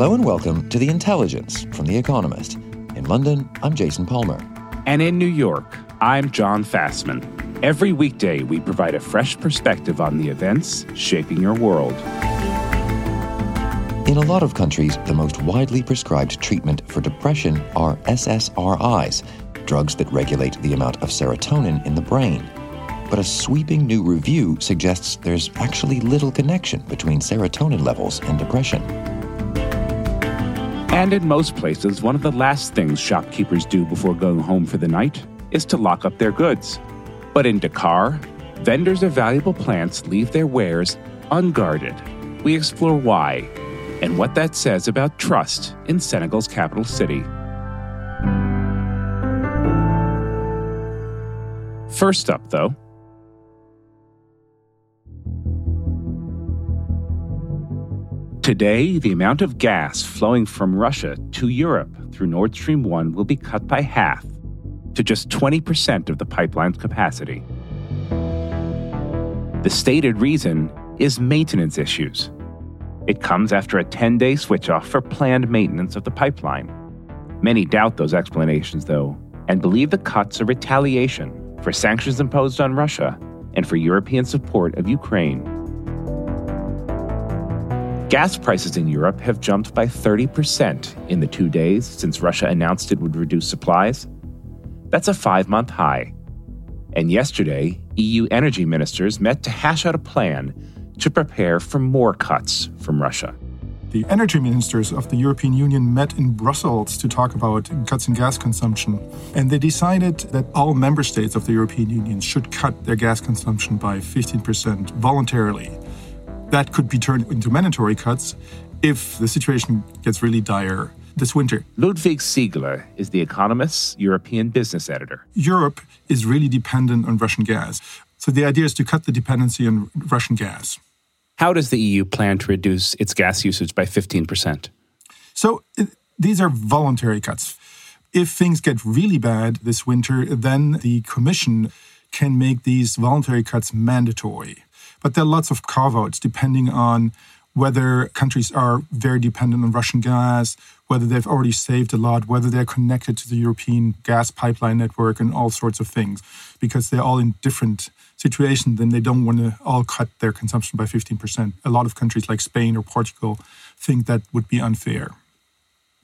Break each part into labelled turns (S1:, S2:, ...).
S1: Hello and welcome to The Intelligence from The Economist. In London, I'm Jason Palmer.
S2: And in New York, I'm Jon Fasman. Every weekday, we provide a fresh perspective on the events shaping your world.
S1: In a lot of countries, the most widely prescribed treatment for depression are SSRIs, drugs that regulate the amount of serotonin in the brain. But a sweeping new review suggests there's actually little connection between serotonin levels and depression.
S2: And in most places, one of the last things shopkeepers do before going home for the night is to lock up their goods. But in Dakar, vendors of valuable plants leave their wares unguarded. We explore why and what that says about trust in Senegal's capital city. First up, though, Today, the amount of gas flowing from Russia to Europe through Nord Stream 1 will be cut by half to just 20% of the pipeline's capacity. The stated reason is maintenance issues. It comes after a 10 day switch off for planned maintenance of the pipeline. Many doubt those explanations, though, and believe the cuts are retaliation for sanctions imposed on Russia and for European support of Ukraine. Gas prices in Europe have jumped by 30% in the two days since Russia announced it would reduce supplies. That's a five month high. And yesterday, EU energy ministers met to hash out a plan to prepare for more cuts from Russia.
S3: The energy ministers of the European Union met in Brussels to talk about cuts in gas consumption. And they decided that all member states of the European Union should cut their gas consumption by 15% voluntarily that could be turned into mandatory cuts if the situation gets really dire this winter.
S2: Ludwig Siegele is the Economist's European business editor.
S3: Europe is really dependent on Russian gas. So the idea is to cut the dependency on Russian gas.
S2: How does the EU plan to reduce its gas usage by 15%?
S3: So it, these are voluntary cuts. If things get really bad this winter, then the Commission can make these voluntary cuts mandatory. But there are lots of carve outs depending on whether countries are very dependent on Russian gas, whether they've already saved a lot, whether they're connected to the European gas pipeline network, and all sorts of things. Because they're all in different situations, then they don't want to all cut their consumption by 15%. A lot of countries like Spain or Portugal think that would be unfair.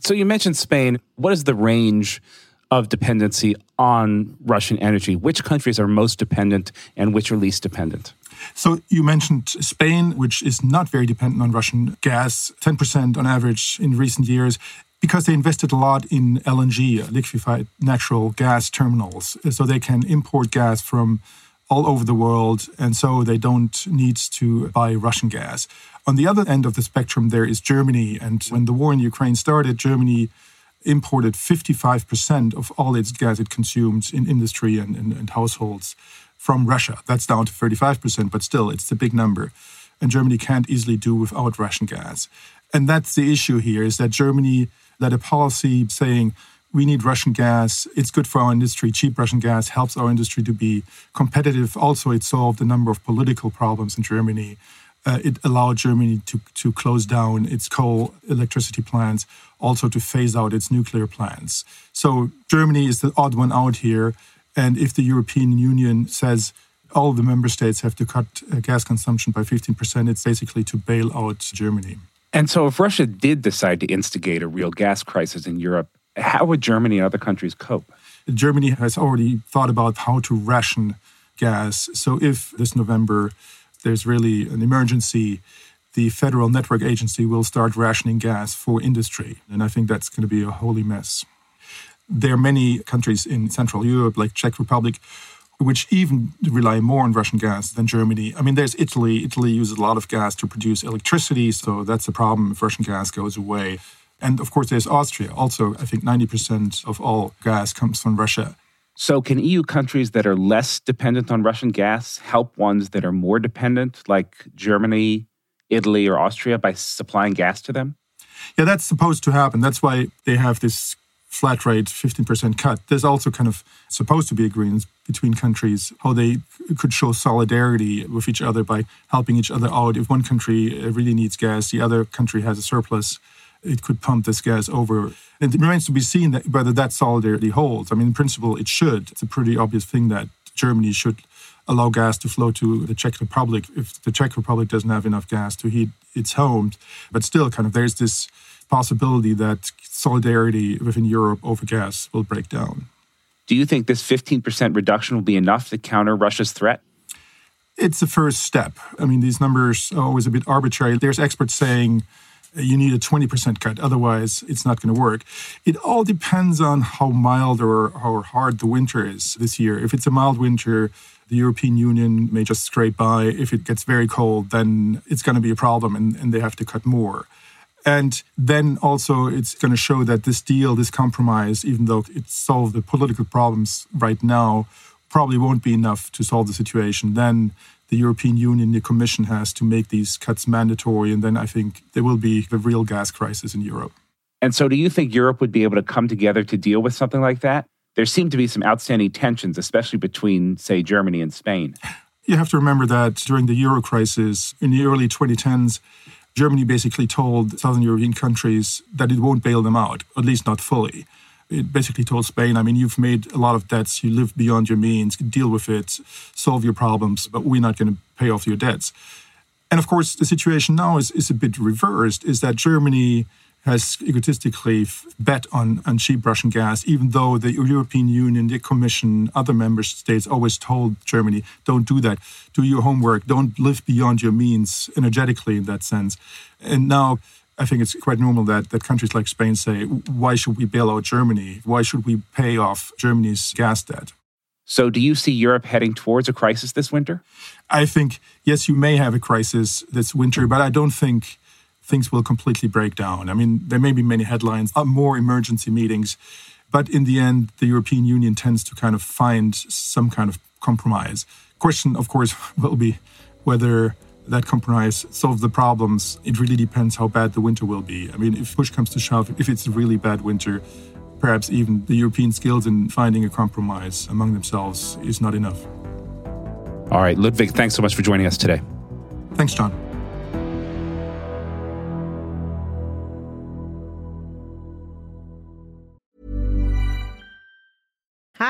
S2: So you mentioned Spain. What is the range of dependency on Russian energy? Which countries are most dependent and which are least dependent?
S3: So you mentioned Spain, which is not very dependent on Russian gas, 10% on average in recent years because they invested a lot in LNG, uh, liquefied natural gas terminals, uh, so they can import gas from all over the world, and so they don't need to buy Russian gas. On the other end of the spectrum, there is Germany, and when the war in Ukraine started, Germany imported 55% of all its gas it consumes in industry and, and, and households from Russia. That's down to 35%, but still, it's a big number. And Germany can't easily do without Russian gas. And that's the issue here is that Germany led a policy saying, we need Russian gas. It's good for our industry. Cheap Russian gas helps our industry to be competitive. Also, it solved a number of political problems in Germany. Uh, it allowed Germany to, to close down its coal electricity plants, also to phase out its nuclear plants. So, Germany is the odd one out here. And if the European Union says all the member states have to cut uh, gas consumption by 15%, it's basically to bail out Germany.
S2: And so, if Russia did decide to instigate a real gas crisis in Europe, how would Germany and other countries cope?
S3: Germany has already thought about how to ration gas. So, if this November there's really an emergency, the Federal Network Agency will start rationing gas for industry. And I think that's going to be a holy mess. There are many countries in Central Europe, like Czech Republic, which even rely more on Russian gas than Germany. I mean, there's Italy. Italy uses a lot of gas to produce electricity, so that's a problem if Russian gas goes away. And of course, there's Austria. Also, I think 90% of all gas comes from Russia.
S2: So, can EU countries that are less dependent on Russian gas help ones that are more dependent, like Germany, Italy, or Austria, by supplying gas to them?
S3: Yeah, that's supposed to happen. That's why they have this flat rate 15% cut. There's also kind of supposed to be agreements between countries how they could show solidarity with each other by helping each other out. If one country uh, really needs gas, the other country has a surplus, it could pump this gas over. And it remains to be seen that whether that solidarity holds. I mean, in principle, it should. It's a pretty obvious thing that Germany should allow gas to flow to the Czech Republic if the Czech Republic doesn't have enough gas to heat its homes. But still, kind of, there's this possibility that solidarity within Europe over gas will break down.
S2: Do you think this 15% reduction will be enough to counter Russia's threat?
S3: It's the first step. I mean, these numbers are always a bit arbitrary. There's experts saying uh, you need a 20% cut, otherwise, it's not going to work. It all depends on how mild or how hard the winter is this year. If it's a mild winter, the European Union may just scrape by. If it gets very cold, then it's going to be a problem and, and they have to cut more. And then also, it's going to show that this deal, this compromise, even though it solved the political problems right now, probably won't be enough to solve the situation. Then the European Union, the Commission has to make these cuts mandatory. And then I think there will be the real gas crisis in Europe.
S2: And so, do you think Europe would be able to come together to deal with something like that? There seem to be some outstanding tensions, especially between, say, Germany and Spain.
S3: You have to remember that during the euro crisis in the early 2010s, Germany basically told southern European countries that it won't bail them out, at least not fully. It basically told Spain, I mean, you've made a lot of debts, you live beyond your means, deal with it, solve your problems, but we're not going to pay off your debts. And of course, the situation now is, is a bit reversed, is that Germany has egotistically bet on, on cheap Russian gas, even though the European Union, the Commission, other member states always told Germany, don't do that. Do your homework. Don't live beyond your means energetically in that sense. And now I think it's quite normal that, that countries like Spain say, why should we bail out Germany? Why should we pay off Germany's gas debt?
S2: So, do you see Europe heading towards a crisis this winter?
S3: I think, yes, you may have a crisis this winter, but I don't think things will completely break down. I mean, there may be many headlines, uh, more emergency meetings, but in the end, the European Union tends to kind of find some kind of compromise. Question, of course, will be whether that compromise solves the problems. It really depends how bad the winter will be. I mean, if push comes to shove, if it's a really bad winter, perhaps even the European skills in finding a compromise among themselves is not enough.
S2: All right, Ludwig, thanks so much for joining us today.
S3: Thanks, Jon.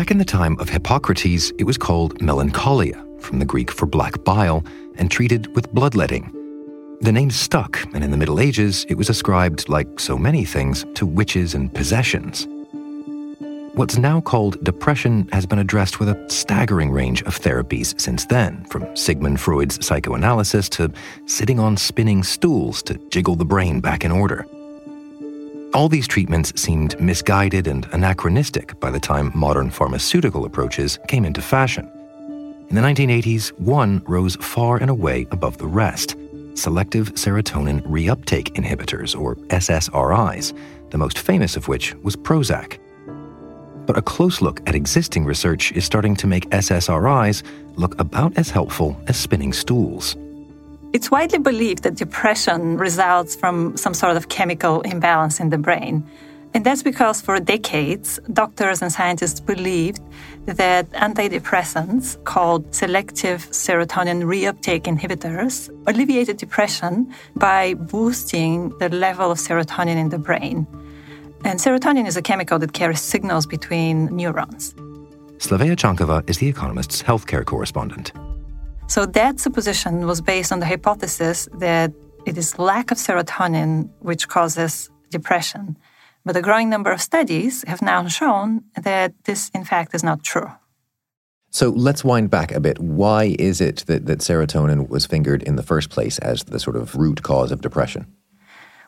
S1: Back in the time of Hippocrates, it was called melancholia, from the Greek for black bile, and treated with bloodletting. The name stuck, and in the Middle Ages, it was ascribed, like so many things, to witches and possessions. What's now called depression has been addressed with a staggering range of therapies since then, from Sigmund Freud's psychoanalysis to sitting on spinning stools to jiggle the brain back in order. All these treatments seemed misguided and anachronistic by the time modern pharmaceutical approaches came into fashion. In the 1980s, one rose far and away above the rest selective serotonin reuptake inhibitors, or SSRIs, the most famous of which was Prozac. But a close look at existing research is starting to make SSRIs look about as helpful as spinning stools.
S4: It's widely believed that depression results from some sort of chemical imbalance in the brain. And that's because for decades, doctors and scientists believed that antidepressants called selective serotonin reuptake inhibitors alleviated depression by boosting the level of serotonin in the brain. And serotonin is a chemical that carries signals between neurons.
S1: Slavea Chankova is The Economist's healthcare correspondent.
S4: So that supposition was based on the hypothesis that it is lack of serotonin which causes depression. But a growing number of studies have now shown that this, in fact, is not true.
S1: So let's wind back a bit. Why is it that, that serotonin was fingered in the first place as the sort of root cause of depression?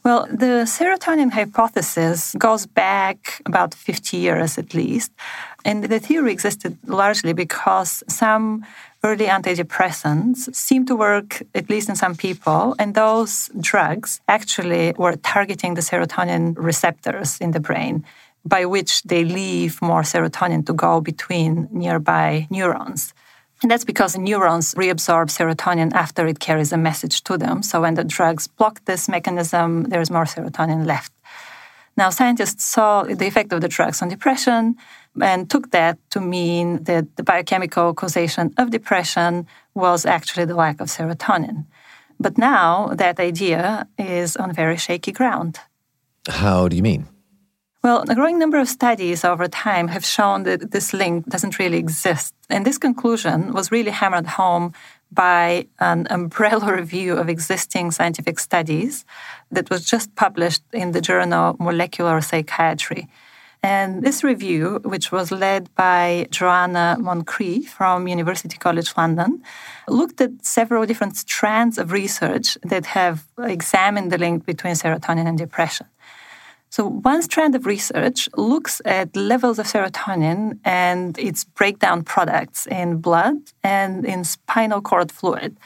S4: Well, the serotonin hypothesis goes back about 50 years at least. And the theory existed largely because some early antidepressants seem to work, at least in some people, and those drugs actually were targeting the serotonin receptors in the brain, by which they leave more serotonin to go between nearby neurons. And that's because neurons reabsorb serotonin after it carries a message to them. So when the drugs block this mechanism, there's more serotonin left. Now, scientists saw the effect of the drugs on depression and took that to mean that the biochemical causation of depression was actually the lack of serotonin. But now that idea is on very shaky ground.
S1: How do you mean?
S4: Well, a growing number of studies over time have shown that this link doesn't really exist. And this conclusion was really hammered home by an umbrella review of existing scientific studies that was just published in the journal Molecular Psychiatry. And this review, which was led by Joanna Moncrieff from University College London, looked at several different strands of research that have examined the link between serotonin and depression. So, one strand of research looks at levels of serotonin and its breakdown products in blood and in spinal cord fluid.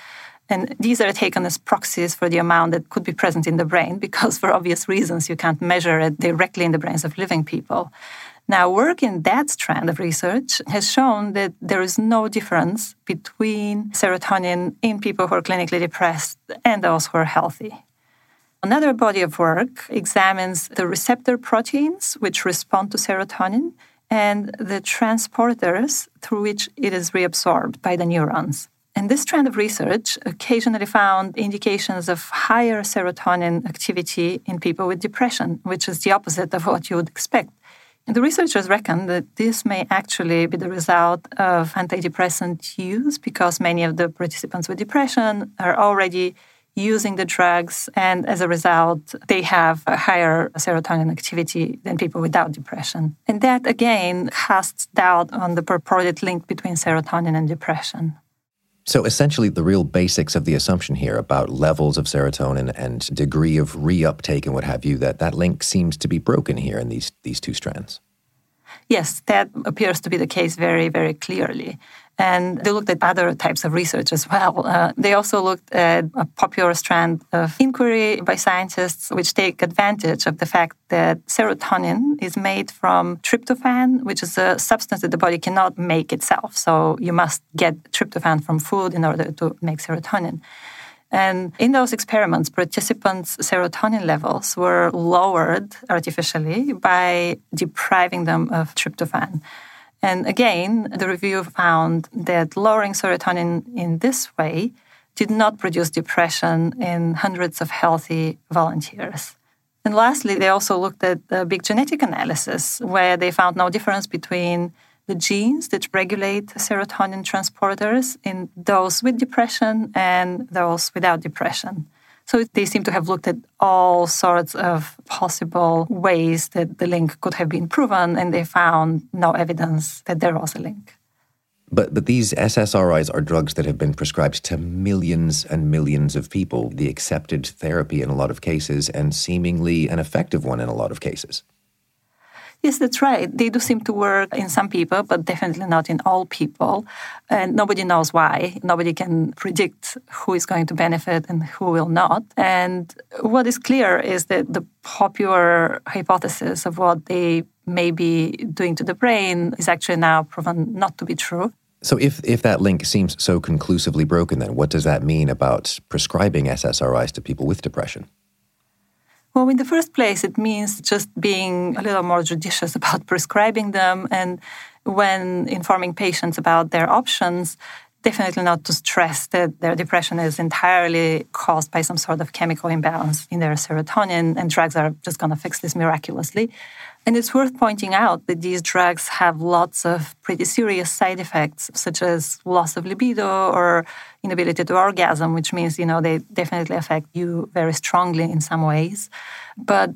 S4: And these are taken as proxies for the amount that could be present in the brain because, for obvious reasons, you can't measure it directly in the brains of living people. Now, work in that strand of research has shown that there is no difference between serotonin in people who are clinically depressed and those who are healthy. Another body of work examines the receptor proteins which respond to serotonin and the transporters through which it is reabsorbed by the neurons. And this trend of research occasionally found indications of higher serotonin activity in people with depression, which is the opposite of what you would expect. And the researchers reckon that this may actually be the result of antidepressant use because many of the participants with depression are already using the drugs, and as a result, they have a higher serotonin activity than people without depression. And that again casts doubt on the purported link between serotonin and depression.
S1: So essentially, the real basics of the assumption here about levels of serotonin and degree of reuptake and what have you, that that link seems to be broken here in these these two strands.
S4: Yes, that appears to be the case very, very clearly. And they looked at other types of research as well. Uh, they also looked at a popular strand of inquiry by scientists, which take advantage of the fact that serotonin is made from tryptophan, which is a substance that the body cannot make itself. So you must get tryptophan from food in order to make serotonin. And in those experiments, participants' serotonin levels were lowered artificially by depriving them of tryptophan. And again, the review found that lowering serotonin in this way did not produce depression in hundreds of healthy volunteers. And lastly, they also looked at a big genetic analysis where they found no difference between the genes that regulate serotonin transporters in those with depression and those without depression. So they seem to have looked at all sorts of possible ways that the link could have been proven, and they found no evidence that there was a link.
S1: But, but these SSRIs are drugs that have been prescribed to millions and millions of people, the accepted therapy in a lot of cases, and seemingly an effective one in a lot of cases.
S4: Yes, that's right. They do seem to work in some people, but definitely not in all people. And nobody knows why. Nobody can predict who is going to benefit and who will not. And what is clear is that the popular hypothesis of what they may be doing to the brain is actually now proven not to be true.
S1: So, if, if that link seems so conclusively broken, then what does that mean about prescribing SSRIs to people with depression?
S4: Well, in the first place, it means just being a little more judicious about prescribing them. And when informing patients about their options, definitely not to stress that their depression is entirely caused by some sort of chemical imbalance in their serotonin, and drugs are just going to fix this miraculously. And it's worth pointing out that these drugs have lots of pretty serious side effects, such as loss of libido or inability to orgasm, which means, you know, they definitely affect you very strongly in some ways. But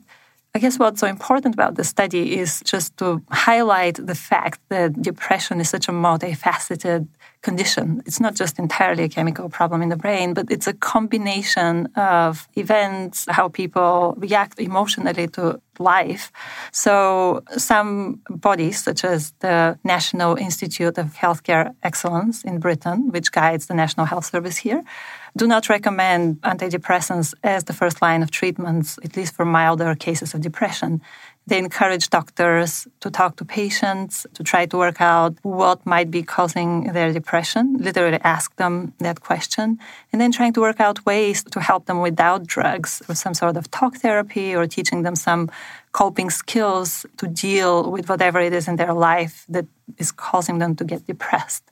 S4: I guess what's so important about the study is just to highlight the fact that depression is such a multifaceted condition. It's not just entirely a chemical problem in the brain, but it's a combination of events, how people react emotionally to life. So, some bodies, such as the National Institute of Healthcare Excellence in Britain, which guides the National Health Service here, do not recommend antidepressants as the first line of treatments, at least for milder cases of depression. They encourage doctors to talk to patients to try to work out what might be causing their depression, literally ask them that question, and then trying to work out ways to help them without drugs or some sort of talk therapy or teaching them some coping skills to deal with whatever it is in their life that is causing them to get depressed.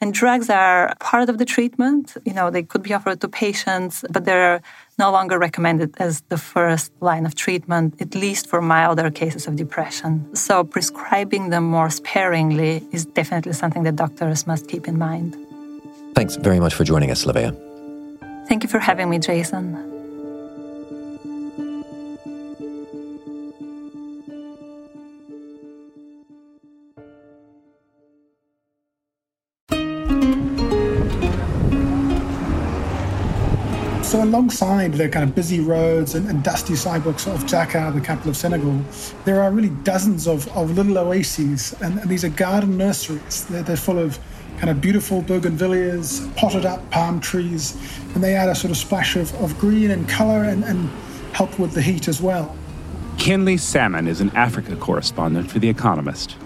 S4: And drugs are part of the treatment. You know, they could be offered to patients, but they're no longer recommended as the first line of treatment, at least for milder cases of depression. So prescribing them more sparingly is definitely something that doctors must keep in mind.
S1: Thanks very much for joining us, Livia.
S4: Thank you for having me, Jason.
S5: So, alongside the kind of busy roads and, and, dusty sidewalks of Dakar, the capital of Senegal, there are really dozens of, of little oases, and, and these are garden nurseries. They're, they're, full of kind of beautiful bougainvilleas, potted up palm trees, and they add a sort of splash of, of green and color and, and help with the heat as well.
S2: Kinley Salmon is an Africa correspondent for The Economist.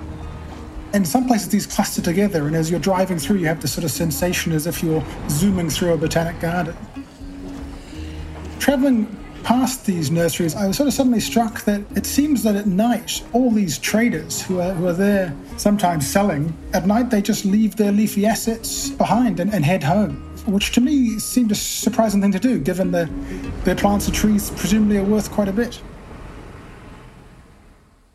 S5: In some places, these cluster together, and as you're driving through, you have this sort of sensation as if you're zooming through a botanic garden traveling past these nurseries, I was sort of suddenly struck that it seems that at night, all these traders who are, who are there sometimes selling, at night they just leave their leafy assets behind and, and head home, which to me seemed a surprising thing to do, given that their plants and trees presumably are worth quite a bit.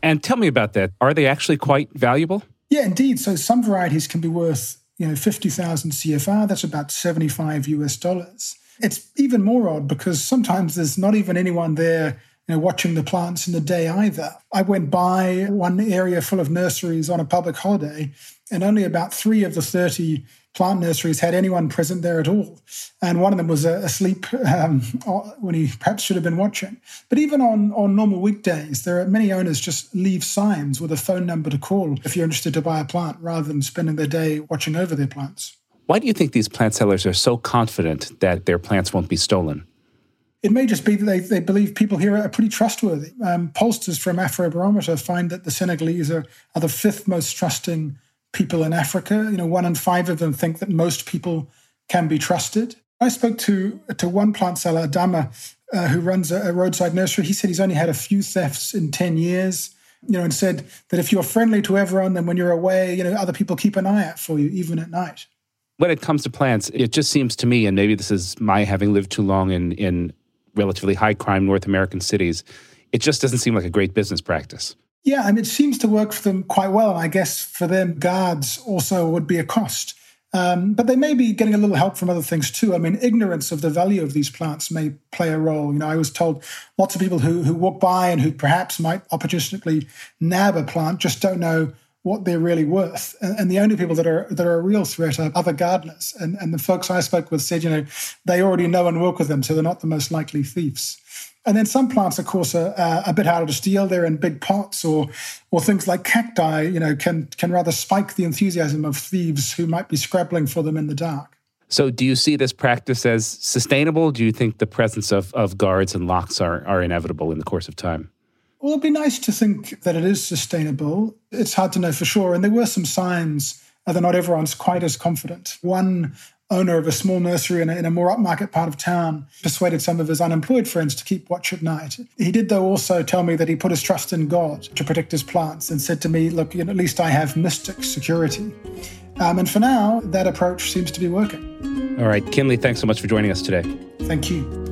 S2: And tell me about that. Are they actually quite valuable?
S5: Yeah, indeed. So some varieties can be worth, you know, 50,000 CFA, that's about 75 US dollars. It's even more odd because sometimes there's not even anyone there you know, watching the plants in the day either. I went by one area full of nurseries on a public holiday, and only about three of the 30 plant nurseries had anyone present there at all. And one of them was uh, asleep um, when he perhaps should have been watching. But even on, on normal weekdays, there are many owners just leave signs with a phone number to call if you're interested to buy a plant rather than spending their day watching over their plants.
S2: Why do you think these plant sellers are so confident that their plants won't be stolen?
S5: It may just be that they, they believe people here are pretty trustworthy. Um, pollsters from Afrobarometer find that the Senegalese are, are the fifth most trusting people in Africa. You know, one in five of them think that most people can be trusted. I spoke to to one plant seller, Adama, uh, who runs a, a, roadside nursery. He said he's only had a few thefts in ten years. You know, and said that if you're friendly to everyone, then when you're away, you know, other people keep an eye out for you, even at night
S2: when it comes to plants, it just seems to me, and maybe this is my having lived too long in, in relatively high crime North American cities, it just doesn't seem like a great business practice.
S5: Yeah, I mean, it seems to work for them quite well. And I guess for them, guards also would be a cost. Um, but they may be getting a little help from other things too. I mean, ignorance of the value of these plants may play a role. You know, I was told lots of people who, who walk by and who perhaps might opportunistically nab a plant just don't know what they're really worth. And, and, the only people that are that are a real threat are other gardeners. And, and the folks I spoke with said, you know, they already know and work with them, so they're not the most likely thieves. And then some plants, of course, are uh, a bit harder to steal. They're in big pots, or or things like cacti, you know, can can rather spike the enthusiasm of thieves who might be scrabbling for them in the dark.
S2: So, do you see this practice as sustainable? Do you think the presence of, of guards and locks are, are inevitable in the course of time?
S5: Well, it'd be nice to think that it is sustainable. It's hard to know for sure. And there were some signs that not everyone's quite as confident. One owner of a small nursery in a, in a, more upmarket part of town persuaded some of his unemployed friends to keep watch at night. He did, though, also tell me that he put his trust in God to protect his plants and said to me, Look, you know, at least I have mystic security. Um, and for now, that approach seems to be working.
S2: All right, Kinley, thanks so much for joining us today.
S5: Thank you.